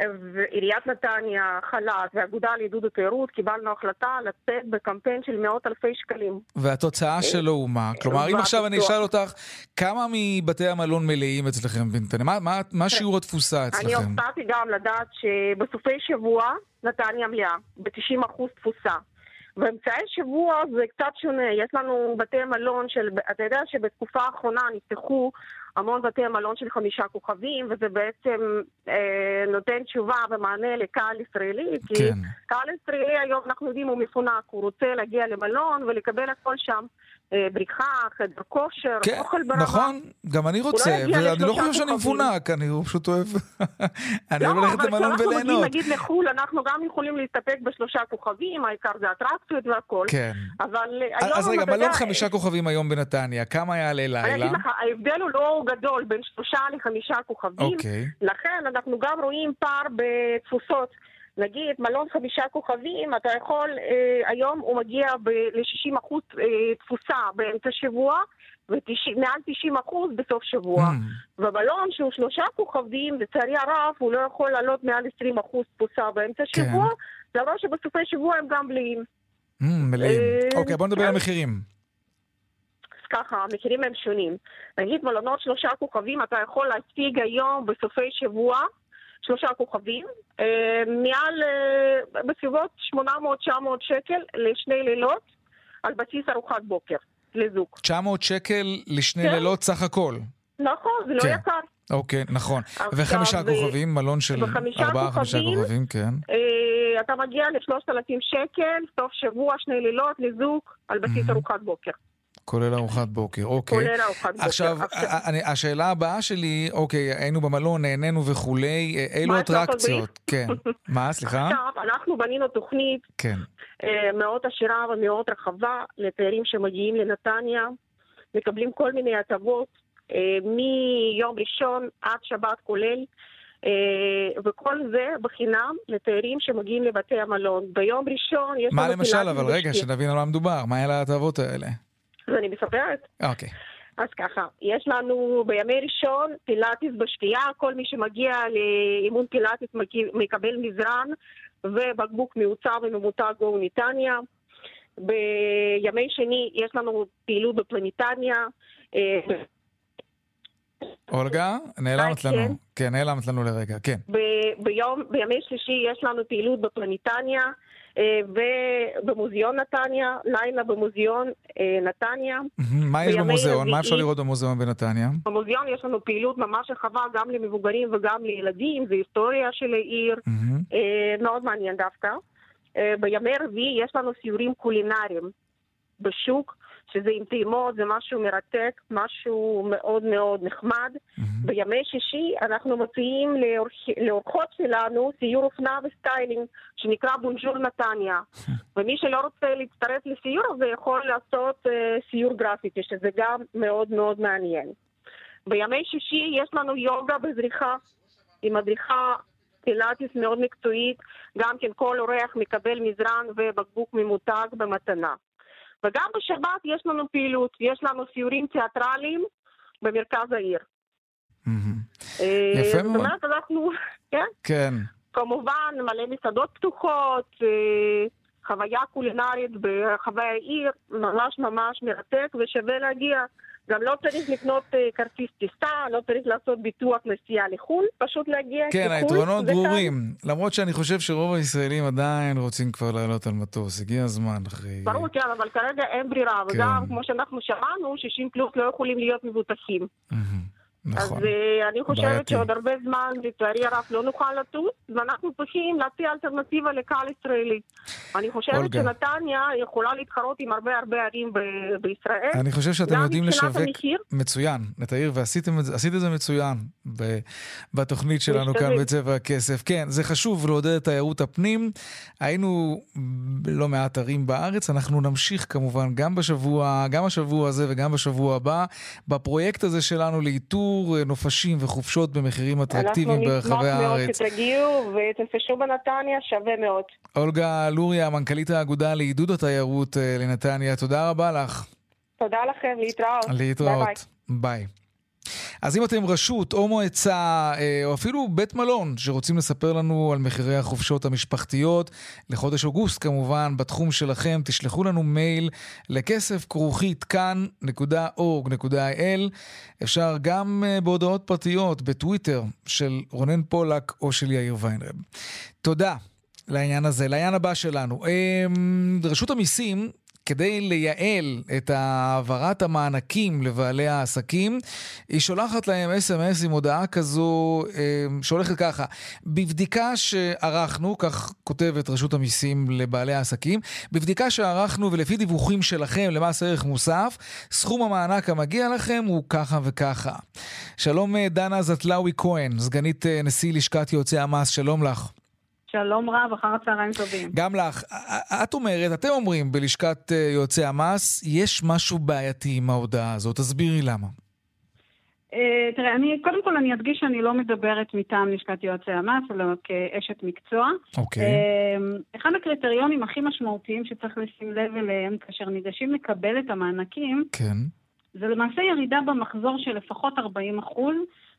ועיריית נתניה, חל"ת והאגודה לעידוד התיירות, קיבלנו החלטה לצאת בקמפיין של מאות אלפי שקלים. והתוצאה אה, שלו הוא מה? כלומר, אם עכשיו אני אשאל אותך, כמה מבתי המלון מלאים אצלכם בנתניה? מה, מה, מה שיעור התפוסה אצלכם? אני הופתעתי גם לדעת שבסופי שבוע נתניה מלאה, ב-90% תפוסה. באמצעי שבוע זה קצת שונה, יש לנו בתי מלון של, אתה יודע שבתקופה האחרונה נפתחו המון בתי מלון של חמישה כוכבים, וזה בעצם אה, נותן תשובה ומענה לקהל ישראלי, כי כן. קהל ישראלי היום אנחנו יודעים הוא מפונק, הוא רוצה להגיע למלון ולקבל הכל שם. אה, בריחה, חדר כושר, כן, אוכל ברמה. נכון, גם אני לא רוצה, לא ואני לא חושב שאני מפונק, אני פשוט אוהב, (laughs) אני לא, אוהב ללכת למלון וליהנות. לא, אבל כשאנחנו מגיעים נגיד לחו"ל, אנחנו גם יכולים להסתפק בשלושה כוכבים, העיקר זה אטרקציות והכל. כן. אבל היום, אז רגע, מלון חמישה כוכבים היום בנתניה, כמה יעלה לילה? אני אגיד לך, ההבדל הוא לא גדול בין שלושה לחמישה כוכבים. אוקיי. לכן אנחנו גם רואים פער בתפוסות. נגיד מלון חמישה כוכבים, אתה יכול, אה, היום הוא מגיע ל-60% אחוז אה, תפוסה באמצע שבוע, ומעל 90% אחוז בסוף שבוע. Mm. ומלון שהוא שלושה כוכבים, לצערי הרב, הוא לא יכול לעלות מעל 20% אחוז תפוסה באמצע כן. שבוע, למרות שבסופי שבוע הם גם מלאים. Mm, מלאים. אה, אוקיי, בוא נדבר על מחירים. ככה, המחירים הם שונים. נגיד מלונות שלושה כוכבים, אתה יכול להשיג היום בסופי שבוע שלושה כוכבים, אה, מעל, אה, בסביבות 800-900 שקל לשני לילות על בסיס ארוחת בוקר לזוג. 900 שקל לשני כן. לילות סך הכל. נכון, זה לא כן. יקר. אוקיי, נכון. וחמישה כוכבים, מלון של ארבעה, חמישה כוכבים, כן. אה, אתה מגיע לשלושת אלפים שקל, סוף שבוע, שני לילות, לזוג, על בסיס ארוחת בוקר. כולל ארוחת בוקר, אוקיי. כולל ארוחת בוקר. עכשיו, אני, השאלה הבאה שלי, אוקיי, היינו במלון, נהנינו וכולי, אה, אילו אטרקציות? כן. מה, סליחה? עכשיו, אנחנו בנינו תוכנית כן. אה, מאוד עשירה ומאוד רחבה לתיירים שמגיעים לנתניה, מקבלים כל מיני הטבות, אה, מיום ראשון עד שבת כולל. וכל זה בחינם לתיירים שמגיעים לבתי המלון. ביום ראשון יש. מה למשל, אבל רגע, שנבין על מה מדובר, מה אלה ההטבות האלה? ואני מספרת. אוקיי. אז ככה, יש לנו בימי ראשון פילאטיס בשתייה, כל מי שמגיע לאימון פילאטיס מקבל מזרן ובקבוק מיוצר וממותג גו נתניה. בימי שני יש לנו פעילות בפלניטניה. אה, אולגה, נעלמת לנו. כן, נעלמת לנו לרגע, כן. ביום, בימי שלישי יש לנו פעילות בפלניטניה אה, ובמוזיאון נתניה, לילה במוזיאון אה, נתניה. מה יש במוזיאון? מה אפשר לראות במוזיאון בנתניה? במוזיאון יש לנו פעילות ממש רחבה גם למבוגרים וגם לילדים, זה היסטוריה של העיר, מאוד מעניין דווקא. בימי רביעי יש לנו סיורים קולינריים בשוק. שזה עם טעימות, זה משהו מרתק, משהו מאוד מאוד נחמד. Mm-hmm. בימי שישי אנחנו מציעים לאורחות שלנו סיור אופנה וסטיילינג, שנקרא בונג'ור נתניה. (laughs) ומי שלא רוצה להצטרף לסיור הזה יכול לעשות uh, סיור גרפיטי, שזה גם מאוד מאוד מעניין. בימי שישי יש לנו יוגה בזריחה, עם מדריכה פילאטיס מאוד מקצועית, גם כן כל אורח מקבל מזרן ובקבוק ממותג במתנה. וגם בשבת יש לנו פעילות, יש לנו סיורים תיאטרליים במרכז העיר. אה, יפה מאוד. זאת אומרת, אנחנו, כן? כן. כמובן, מלא מסעדות פתוחות, אה, חוויה קולינרית ברחבי העיר, ממש ממש מרתק ושווה להגיע. גם לא צריך לקנות uh, כרטיס טיסה, לא צריך לעשות ביטוח נסיעה לחו"ל, פשוט להגיע כן, היתרונות ברורים. כאן. למרות שאני חושב שרוב הישראלים עדיין רוצים כבר לעלות על מטוס, הגיע הזמן אחרי... ברור, כן, אבל כרגע אין ברירה, כן. וגם כמו שאנחנו שמענו, 60 פלוס לא יכולים להיות מבוטחים. Mm-hmm. נכון. אז uh, אני חושבת בעייתי. שעוד הרבה זמן, לצערי הרב, לא נוכל לטוס, ואנחנו צריכים להציע אלטרנטיבה לקהל ישראלי. אני חושבת אולגה. שנתניה יכולה להתחרות עם הרבה הרבה ערים ב- בישראל. אני חושב שאתם יודעים לשווק המחיר. מצוין את העיר, ועשית את זה מצוין ב- בתוכנית שלנו משתדל. כאן בצבע הכסף. כן, זה חשוב לעודד את תיירות הפנים. היינו בלא מעט ערים בארץ, אנחנו נמשיך כמובן גם בשבוע, גם השבוע הזה וגם בשבוע הבא, בפרויקט הזה שלנו לאיתור. איתור אה, נופשים וחופשות במחירים אטרקטיביים ברחבי הארץ. אנחנו נשמח מאוד שתגיעו ותנפשו בנתניה, שווה מאוד. אולגה לוריה, מנכ"לית האגודה לעידוד התיירות אה, לנתניה, תודה רבה לך. תודה לכם, להתראות. להתראות. ביי. ביי. אז אם אתם רשות או מועצה אה, או אפילו בית מלון שרוצים לספר לנו על מחירי החופשות המשפחתיות לחודש אוגוסט כמובן בתחום שלכם, תשלחו לנו מייל לכסף כרוכית kan.org.il אפשר גם אה, בהודעות פרטיות בטוויטר של רונן פולק או של יאיר ויינרב. תודה. לעניין הזה. לעניין הבא שלנו. אמ, רשות המיסים כדי לייעל את העברת המענקים לבעלי העסקים, היא שולחת להם אס.אם.אס עם הודעה כזו אה, שהולכת ככה: בבדיקה שערכנו, כך כותבת רשות המיסים לבעלי העסקים, בבדיקה שערכנו ולפי דיווחים שלכם למס ערך מוסף, סכום המענק המגיע לכם הוא ככה וככה. שלום אה, דנה זטלאוי כהן, סגנית אה, נשיא לשכת יועצי המס, שלום לך. שלום רב, אחר הצהריים טובים. גם לך. את אומרת, אתם אומרים בלשכת אה, יועצי המס, יש משהו בעייתי עם ההודעה הזאת, תסבירי למה. Uh, תראה, אני, קודם כל אני אדגיש שאני לא מדברת מטעם לשכת יועצי המס, אלא כאשת מקצוע. אוקיי. Okay. Uh, אחד הקריטריונים הכי משמעותיים שצריך לשים לב אליהם כאשר ניגשים לקבל את המענקים, כן. זה למעשה ירידה במחזור של לפחות 40 אחוז.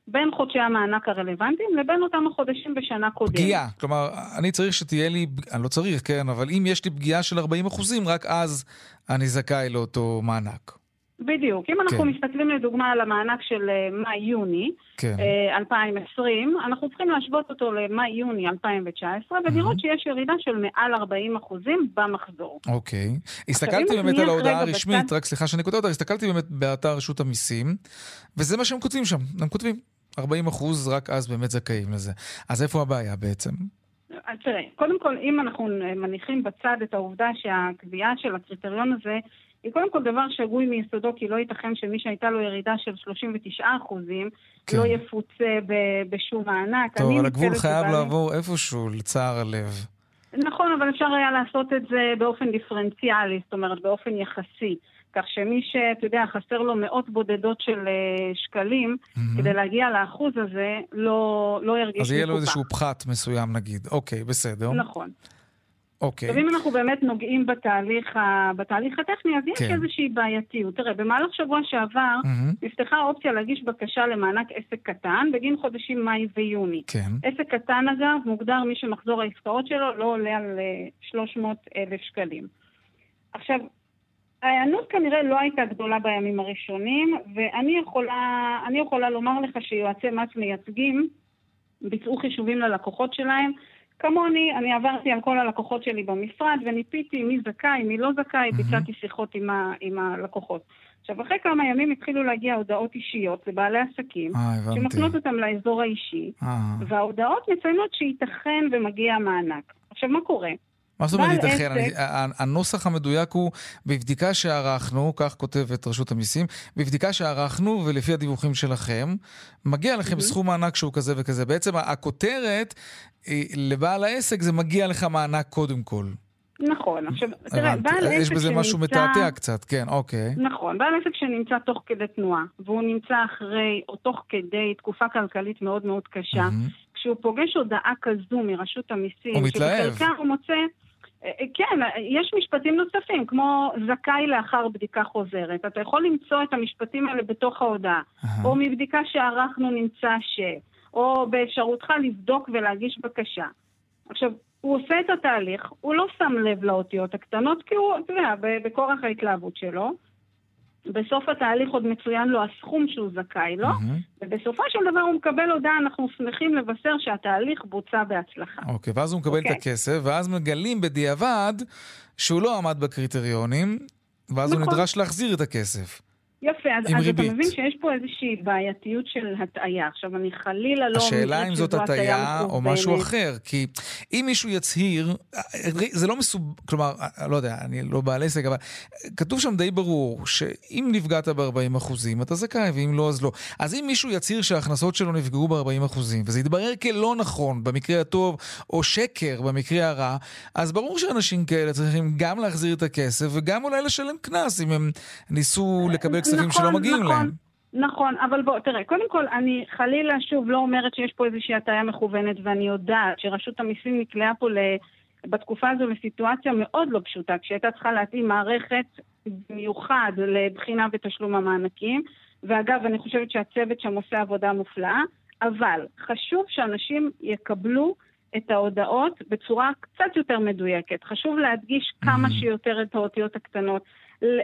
בין חודשי המענק הרלוונטיים לבין אותם החודשים בשנה קודמת. פגיעה. כלומר, אני צריך שתהיה לי, אני לא צריך, כן, אבל אם יש לי פגיעה של 40 אחוזים, רק אז אני זכאי לאותו מענק. בדיוק. אם אנחנו כן. מסתכלים לדוגמה על המענק של אה, מאי-יוני כן. 2020, אה, אנחנו צריכים להשוות אותו למאי-יוני 2019 ולראות mm-hmm. שיש ירידה של מעל 40 אחוזים במחזור. אוקיי. הסתכלתי באמת על ההודעה הרשמית, בצד... רק סליחה שאני כותב אותה, הסתכלתי באמת באתר רשות המיסים, וזה מה שהם כותבים שם, הם כותבים. 40 אחוז, רק אז באמת זכאים לזה. אז איפה הבעיה בעצם? אז תראה, קודם כל, אם אנחנו מניחים בצד את העובדה שהקביעה של הקריטריון הזה היא קודם כל דבר שגוי מיסודו, כי לא ייתכן שמי שהייתה לו ירידה של 39 אחוזים כן. לא יפוצה בשום מענק. טוב, אבל הגבול חייב שבא... לעבור איפשהו, לצער הלב. נכון, אבל אפשר היה לעשות את זה באופן דיפרנציאלי, זאת אומרת, באופן יחסי. כך שמי שאתה יודע, חסר לו מאות בודדות של uh, שקלים, mm-hmm. כדי להגיע לאחוז הזה, לא, לא ירגיש מקופח. אז יהיה לו איזשהו פחת מסוים נגיד. אוקיי, בסדר. נכון. אוקיי. עכשיו, אם אנחנו באמת נוגעים בתהליך, ה... בתהליך הטכני, אז יש כן. איזושהי בעייתיות. תראה, במהלך שבוע שעבר mm-hmm. נפתחה האופציה להגיש בקשה למענק עסק קטן בגין חודשים מאי ויוני. כן. עסק קטן, אגב, מוגדר מי שמחזור העסקאות שלו לא עולה על 300 אה, אלף שקלים. עכשיו, ההיענות כנראה לא הייתה גדולה בימים הראשונים, ואני יכולה, יכולה לומר לך שיועצי מס מייצגים ביצעו חישובים ללקוחות שלהם. כמוני, אני עברתי על כל הלקוחות שלי במשרד וניפיתי מי זכאי, מי לא זכאי. ביצעתי שיחות עם, ה, עם הלקוחות. עכשיו, אחרי כמה ימים התחילו להגיע הודעות אישיות לבעלי עסקים, אה, שמפנות אותם לאזור האישי, אה. וההודעות מציינות שייתכן ומגיע מענק. עכשיו, מה קורה? מה זאת אומרת ייתכן? ה- הנוסח המדויק הוא, בבדיקה שערכנו, כך כותבת רשות המיסים, בבדיקה שערכנו ולפי הדיווחים שלכם, מגיע לכם סכום מענק שהוא כזה וכזה. בעצם הכותרת אה, לבעל העסק זה מגיע לך מענק קודם כל. נכון, עכשיו, תראה. בעל עסק יש בזה משהו שנמצא- מתעתע קצת, כן, אוקיי. נכון, בעל עסק שנמצא תוך כדי תנועה, והוא נמצא אחרי או תוך כדי תקופה כלכלית מאוד מאוד קשה. כשהוא פוגש הודעה כזו מרשות המיסים, הוא מתלהב. שבחלקה הוא מוצא... אה, אה, כן, אה, יש משפטים נוספים, כמו זכאי לאחר בדיקה חוזרת. אתה יכול למצוא את המשפטים האלה בתוך ההודעה. או מבדיקה שערכנו נמצא ש... או באפשרותך לבדוק ולהגיש בקשה. עכשיו, הוא עושה את התהליך, הוא לא שם לב לאותיות הקטנות, כי הוא, אתה יודע, בכורח ההתלהבות שלו. בסוף התהליך עוד מצוין לו הסכום שהוא זכאי לו, מהמם. ובסופו של דבר הוא מקבל הודעה, אנחנו שמחים לבשר שהתהליך בוצע בהצלחה. אוקיי, ואז הוא מקבל את אוקיי. הכסף, ואז מגלים בדיעבד שהוא לא עמד בקריטריונים, ואז הוא נכון. נדרש להחזיר את הכסף. יפה, אז, אז אתה. מבין שיש פה איזושהי בעייתיות של הטעיה. עכשיו, אני חלילה לא השאלה אם זאת הטעיה או. משהו אחר, כי אם מישהו יצהיר, זה לא מסוב... כלומר, לא יודע, אני לא בעל עסק, אבל כתוב שם די ברור שאם נפגעת ב-40 אחוזים, אתה זכאי, ואם לא, אז לא. אז אם מישהו יצהיר שההכנסות שלו נפגעו ב-40 אחוזים, וזה יתברר כלא נכון במקרה הטוב, או שקר במקרה הרע, אז ברור שאנשים כאלה צריכים גם להחזיר את הכסף, וגם אולי לשלם קנס אם הם ניסו לקבל כספים שלא מגיעים נכון, להם. נכון, אבל בוא, תראה, קודם כל, אני חלילה, שוב, לא אומרת שיש פה איזושהי הטעיה מכוונת, ואני יודעת שרשות המיסים נקלעה פה ל... בתקופה הזו לסיטואציה מאוד לא פשוטה, כשהייתה צריכה להתאים מערכת מיוחד לבחינה ותשלום המענקים, ואגב, אני חושבת שהצוות שם עושה עבודה מופלאה, אבל חשוב שאנשים יקבלו את ההודעות בצורה קצת יותר מדויקת. חשוב להדגיש כמה שיותר את האותיות הקטנות.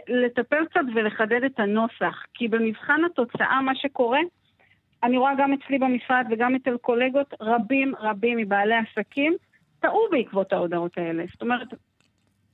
לטפל קצת ולחדד את הנוסח, כי במבחן התוצאה מה שקורה, אני רואה גם אצלי במשרד וגם אצל קולגות רבים רבים מבעלי עסקים טעו בעקבות ההודעות האלה. זאת אומרת,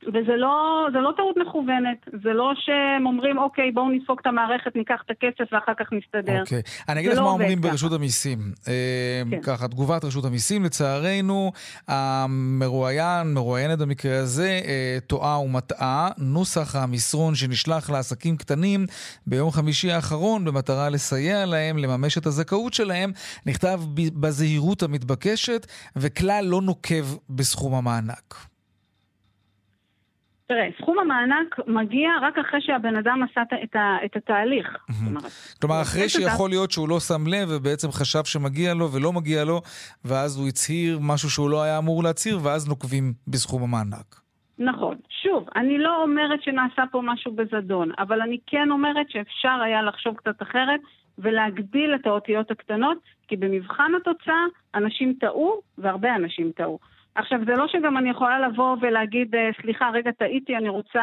וזה לא, זה לא טעות מכוונת, זה לא שהם אומרים, אוקיי, בואו נספוג את המערכת, ניקח את הכסף ואחר כך נסתדר. אוקיי. אני אגיד לך לא מה אומרים ככה. ברשות המיסים. אה, כן. ככה, תגובת רשות המיסים, לצערנו, המרואיין, מרואיינת במקרה הזה, אה, טועה ומטעה. נוסח המסרון שנשלח לעסקים קטנים ביום חמישי האחרון במטרה לסייע להם לממש את הזכאות שלהם, נכתב בזהירות המתבקשת, וכלל לא נוקב בסכום המענק. תראה, סכום המענק מגיע רק אחרי שהבן אדם עשה את ה- את התהליך. כלומר, אחרי שיכול להיות שהוא לא שם לב ובעצם חשב שמגיע לו ולא מגיע לו, ואז הוא הצהיר משהו שהוא לא היה אמור להצהיר, ואז נוקבים בסכום המענק. נכון. שוב, אני לא אומרת שנעשה פה משהו בזדון, אבל אני כן אומרת שאפשר היה לחשוב קצת אחרת ולהגדיל את האותיות הקטנות, כי במבחן התוצאה אנשים טעו, והרבה אנשים טעו. עכשיו, זה לא שגם אני יכולה לבוא ולהגיד, "אה, סליחה, רגע, טעיתי, אני רוצה,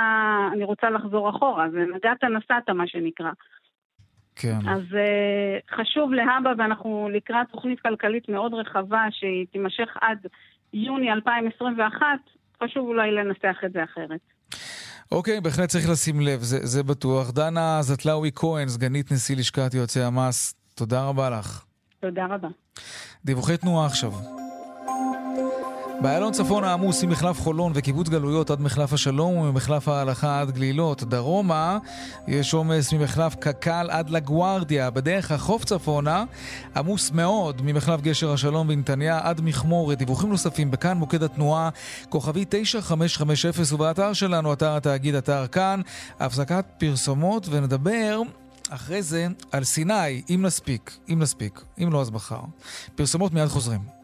אני רוצה לחזור אחורה. זה נגעת נסעת, מה שנקרא. כן. אז uh, חשוב להבא, ואנחנו לקראת תוכנית כלכלית מאוד רחבה שהיא תימשך עד יוני 2021, חשוב אולי לנסח את זה אחרת. אוקיי, בהחלט צריך לשים לב, זה, זה בטוח. דנה זטלאוי כהן, סגנית נשיא לשכת יועצי המס, תודה רבה לך. תודה רבה. דיווחי תנועה עכשיו. באיילון צפון העמוס ממחלף חולון וקיבוץ גלויות עד מחלף השלום וממחלף ההלכה עד גלילות. דרומה יש עומס ממחלף קק"ל עד לגוארדיה. בדרך החוף צפונה עמוס מאוד ממחלף גשר השלום בנתניה עד מכמורת. דיווחים נוספים בכאן מוקד התנועה כוכבי 9550 ובאתר שלנו, אתר התאגיד, אתר כאן. הפסקת פרסומות ונדבר אחרי זה על סיני, אם נספיק, אם נספיק, אם לא אז מחר. פרסומות מיד חוזרים.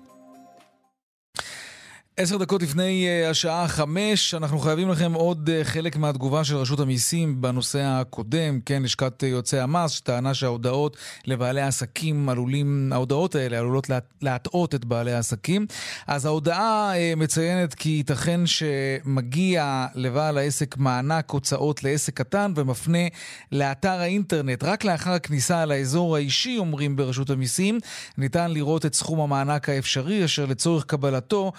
עשר דקות לפני uh, השעה חמש, אנחנו חייבים לכם עוד uh, חלק מהתגובה של רשות המיסים בנושא הקודם, כן, לשכת uh, יוצאי המס, שטענה שההודעות לבעלי העסקים עלולים, ההודעות האלה עלולות לה, להטעות את בעלי העסקים. אז ההודעה מציינת כי ייתכן שמגיע לבעל העסק מענק הוצאות לעסק קטן ומפנה לאתר האינטרנט. רק לאחר הכניסה לאזור האישי, אומרים ברשות המיסים, ניתן לראות את סכום המענק האפשרי, אשר לצורך קבלתו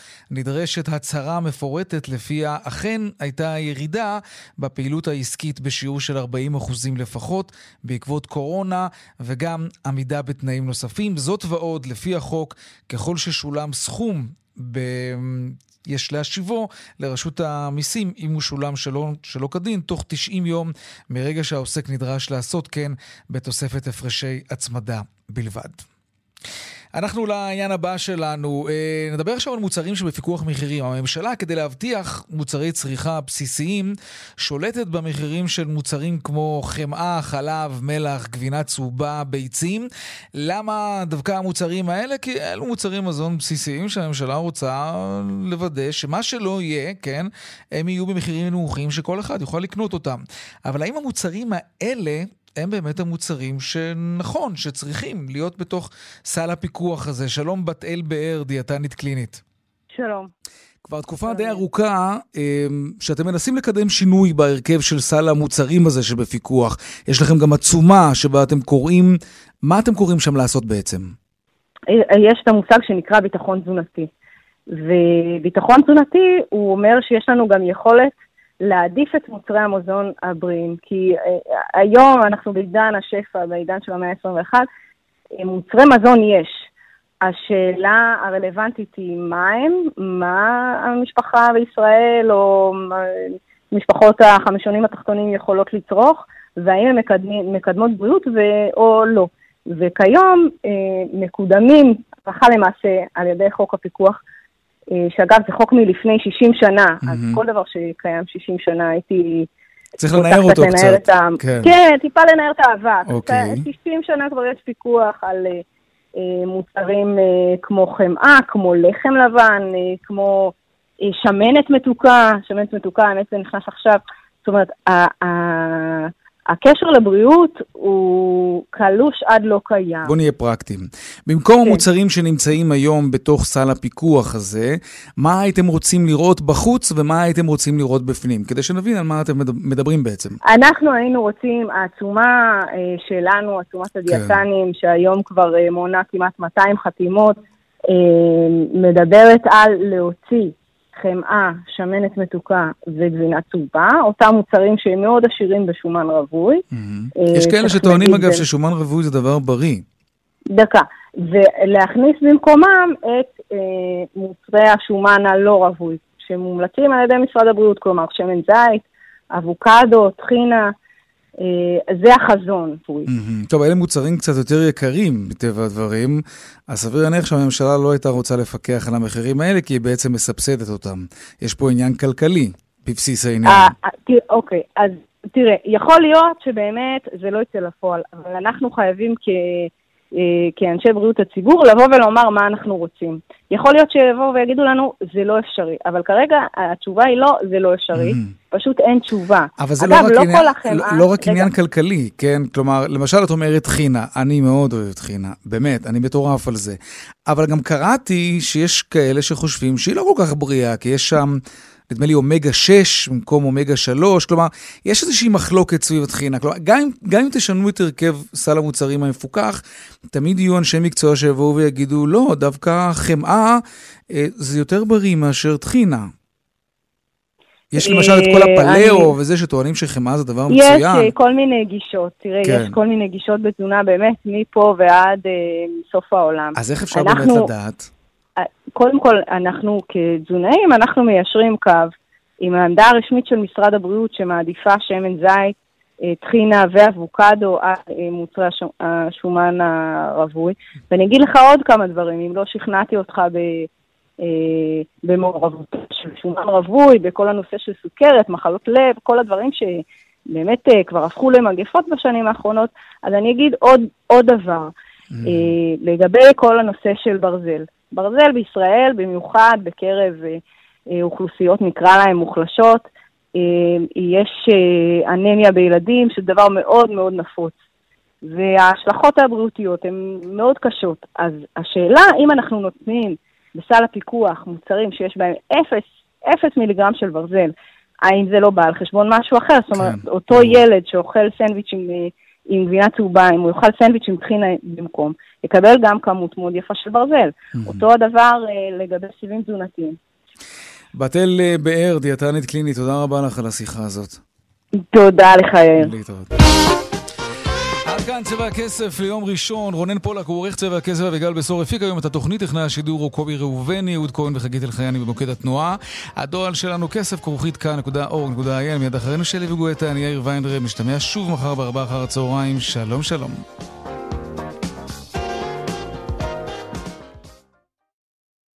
נדרשת הצהרה מפורטת לפיה אכן הייתה ירידה בפעילות העסקית בשיעור של 40% לפחות בעקבות קורונה וגם עמידה בתנאים נוספים. זאת ועוד, לפי החוק, ככל ששולם סכום ב... יש להשיבו לרשות המיסים אם הוא שולם שלא, שלא כדין, תוך 90 יום מרגע שהעוסק נדרש לעשות כן בתוספת הפרשי הצמדה בלבד. אנחנו לעניין הבא שלנו. אה, נדבר עכשיו על מוצרים שבפיקוח מחירים. הממשלה, כדי להבטיח מוצרי צריכה בסיסיים, שולטת במחירים של מוצרים כמו חמאה, חלב, מלח, גבינה צהובה, ביצים. למה דווקא המוצרים האלה? כי אלו מוצרי מזון בסיסיים שהממשלה רוצה לוודא שמה שלא יהיה, כן, הם יהיו במחירים נמוכים שכל אחד יוכל לקנות אותם. אבל האם המוצרים האלה... הם באמת המוצרים שנכון, שצריכים להיות בתוך סל הפיקוח הזה. שלום בת אל באר, דיאטנית קלינית. שלום. כבר תקופה די ארוכה אמ, שאתם מנסים לקדם שינוי בהרכב של סל המוצרים הזה שבפיקוח. יש לכם גם עצומה שבה אתם קוראים, מה אתם קוראים שם לעשות בעצם? יש את המושג שנקרא ביטחון תזונתי. וביטחון תזונתי הוא אומר שיש לנו גם יכולת להעדיף את מוצרי המזון הבריאים, כי uh, היום אנחנו בעידן השפע, בעידן של המאה ה-21, אה, מוצרי מזון יש. השאלה הרלוונטית היא מה הם, מה המשפחה בישראל או משפחות החמישונים התחתונים יכולות לצרוך, והאם הן מקדמות, מקדמות בריאות ו, או לא. וכיום אה, מקודמים, הלכה למעשה, על ידי חוק הפיקוח, אה, שאגב, זה חוק מלפני 60 שנה, mm-hmm. אז כל דבר שקיים 60 שנה הייתי... צריך לנער אותו קצת. ה... כן. כן, טיפה לנער את האבק. אוקיי. 60 שנה כבר יש פיקוח על uh, מוצרים uh, כמו חמאה, כמו לחם לבן, uh, כמו uh, שמנת מתוקה, שמנת מתוקה, האמת זה נכנס עכשיו. זאת אומרת, הקשר לבריאות הוא קלוש עד לא קיים. בוא נהיה פרקטיים. במקום כן. המוצרים שנמצאים היום בתוך סל הפיקוח הזה, מה הייתם רוצים לראות בחוץ ומה הייתם רוצים לראות בפנים? כדי שנבין על מה אתם מדברים בעצם. אנחנו היינו רוצים, העצומה אה, שלנו, עצומת כן. הדיאטנים, כן. שהיום כבר אה, מונה כמעט 200 חתימות, אה, מדברת על להוציא חמאה, שמנת מתוקה וגבינה צהובה, אותם מוצרים שהם מאוד עשירים בשומן רווי. Mm-hmm. יש כאלה שטוענים אגב ששומן רווי זה דבר בריא. דקה. ולהכניס במקומם את אה, מוצרי השומן הלא רווי, שמומלצים על ידי משרד הבריאות, כלומר שמן זית, אבוקדו, טחינה, אה, זה החזון. טוב, אלה מוצרים קצת יותר יקרים, מטבע הדברים, אז סביר להניח שהממשלה לא הייתה רוצה לפקח על המחירים האלה, כי היא בעצם מסבסדת אותם. יש פה עניין כלכלי בבסיס העניין. אה, אה, אוקיי, אז תראה, יכול להיות שבאמת זה לא יצא לפועל, אבל אנחנו חייבים כ... אה, כאנשי בריאות הציבור, לבוא ולומר מה אנחנו רוצים. יכול להיות שיבואו ויגידו לנו, זה לא אפשרי, אבל כרגע התשובה היא לא, זה לא אפשרי, mm-hmm. פשוט אין תשובה. אבל זה לא אגב, לא רק, לא עניין, החמאה, לא, לא רק עניין כלכלי, כן? כלומר, למשל את אומרת חינה, אני מאוד אוהב חינה, באמת, אני מטורף על זה. אבל גם קראתי שיש כאלה שחושבים שהיא לא כל כך בריאה, כי יש שם... נדמה לי אומגה 6 במקום אומגה 3, כלומר, יש איזושהי מחלוקת סביב הטחינה. כלומר, גם, גם אם תשנו את הרכב סל המוצרים המפוקח, תמיד יהיו אנשי מקצוע שיבואו ויגידו, לא, דווקא חמאה אה, זה יותר בריא מאשר טחינה. יש למשל את כל אה, הפלאו וזה שטוענים שחמאה זה דבר מצוין. יש אה, כל מיני גישות, תראה, כן. יש כל מיני גישות בתזונה באמת מפה ועד אה, סוף העולם. אז איך אפשר אנחנו, באמת לדעת? קודם כל, אנחנו כתזונאים, אנחנו מיישרים קו עם העמדה הרשמית של משרד הבריאות שמעדיפה שמן זית, אה, טחינה ואבוקדו על אה, מוצרי השומן הרווי. ואני אגיד לך עוד כמה דברים, אם לא שכנעתי אותך ב... אה, במעורבות של שומן רווי, בכל הנושא של סוכרת, מחלות לב, כל הדברים שבאמת כבר הפכו למגפות בשנים האחרונות, אז אני אגיד עוד, עוד דבר, mm. לגבי כל הנושא של ברזל. ברזל בישראל, במיוחד בקרב אוכלוסיות, נקרא להן מוחלשות, יש אנמיה בילדים, שזה דבר מאוד מאוד נפוץ. וההשלכות הבריאותיות הן מאוד קשות. אז השאלה אם אנחנו נותנים בסל הפיקוח מוצרים שיש בהם 0, 0 מיליגרם של ברזל, האם זה לא בא על חשבון משהו אחר? זאת אומרת, כן. אותו ילד שאוכל סנדוויץ' עם, עם גבינה צהובה, אם הוא יאכל סנדוויץ' עם טחינה במקום, יקבל גם כמות מאוד יפה של ברזל. Mm-hmm. אותו הדבר אה, לגבי סיבים תזונתיים. בתל אה, באר, דיאטנית קלינית, תודה רבה לך על השיחה הזאת. תודה לך, יאיר. עד כאן צבע הכסף ליום ראשון. רונן פולק הוא עורך צבע הכסף וגל בסור הפיק היום את התוכנית. טכנאי השידור הוא קובי ראובני, אהוד כהן וחגית אלחייני במוקד התנועה. הדואל שלנו כסף כרוכית כאן.org.il מיד אחרינו שלי וגואטה, אני יאיר ויינדרם, משתמע שוב מחר בארבעה אחר הצהריים. שלום שלום.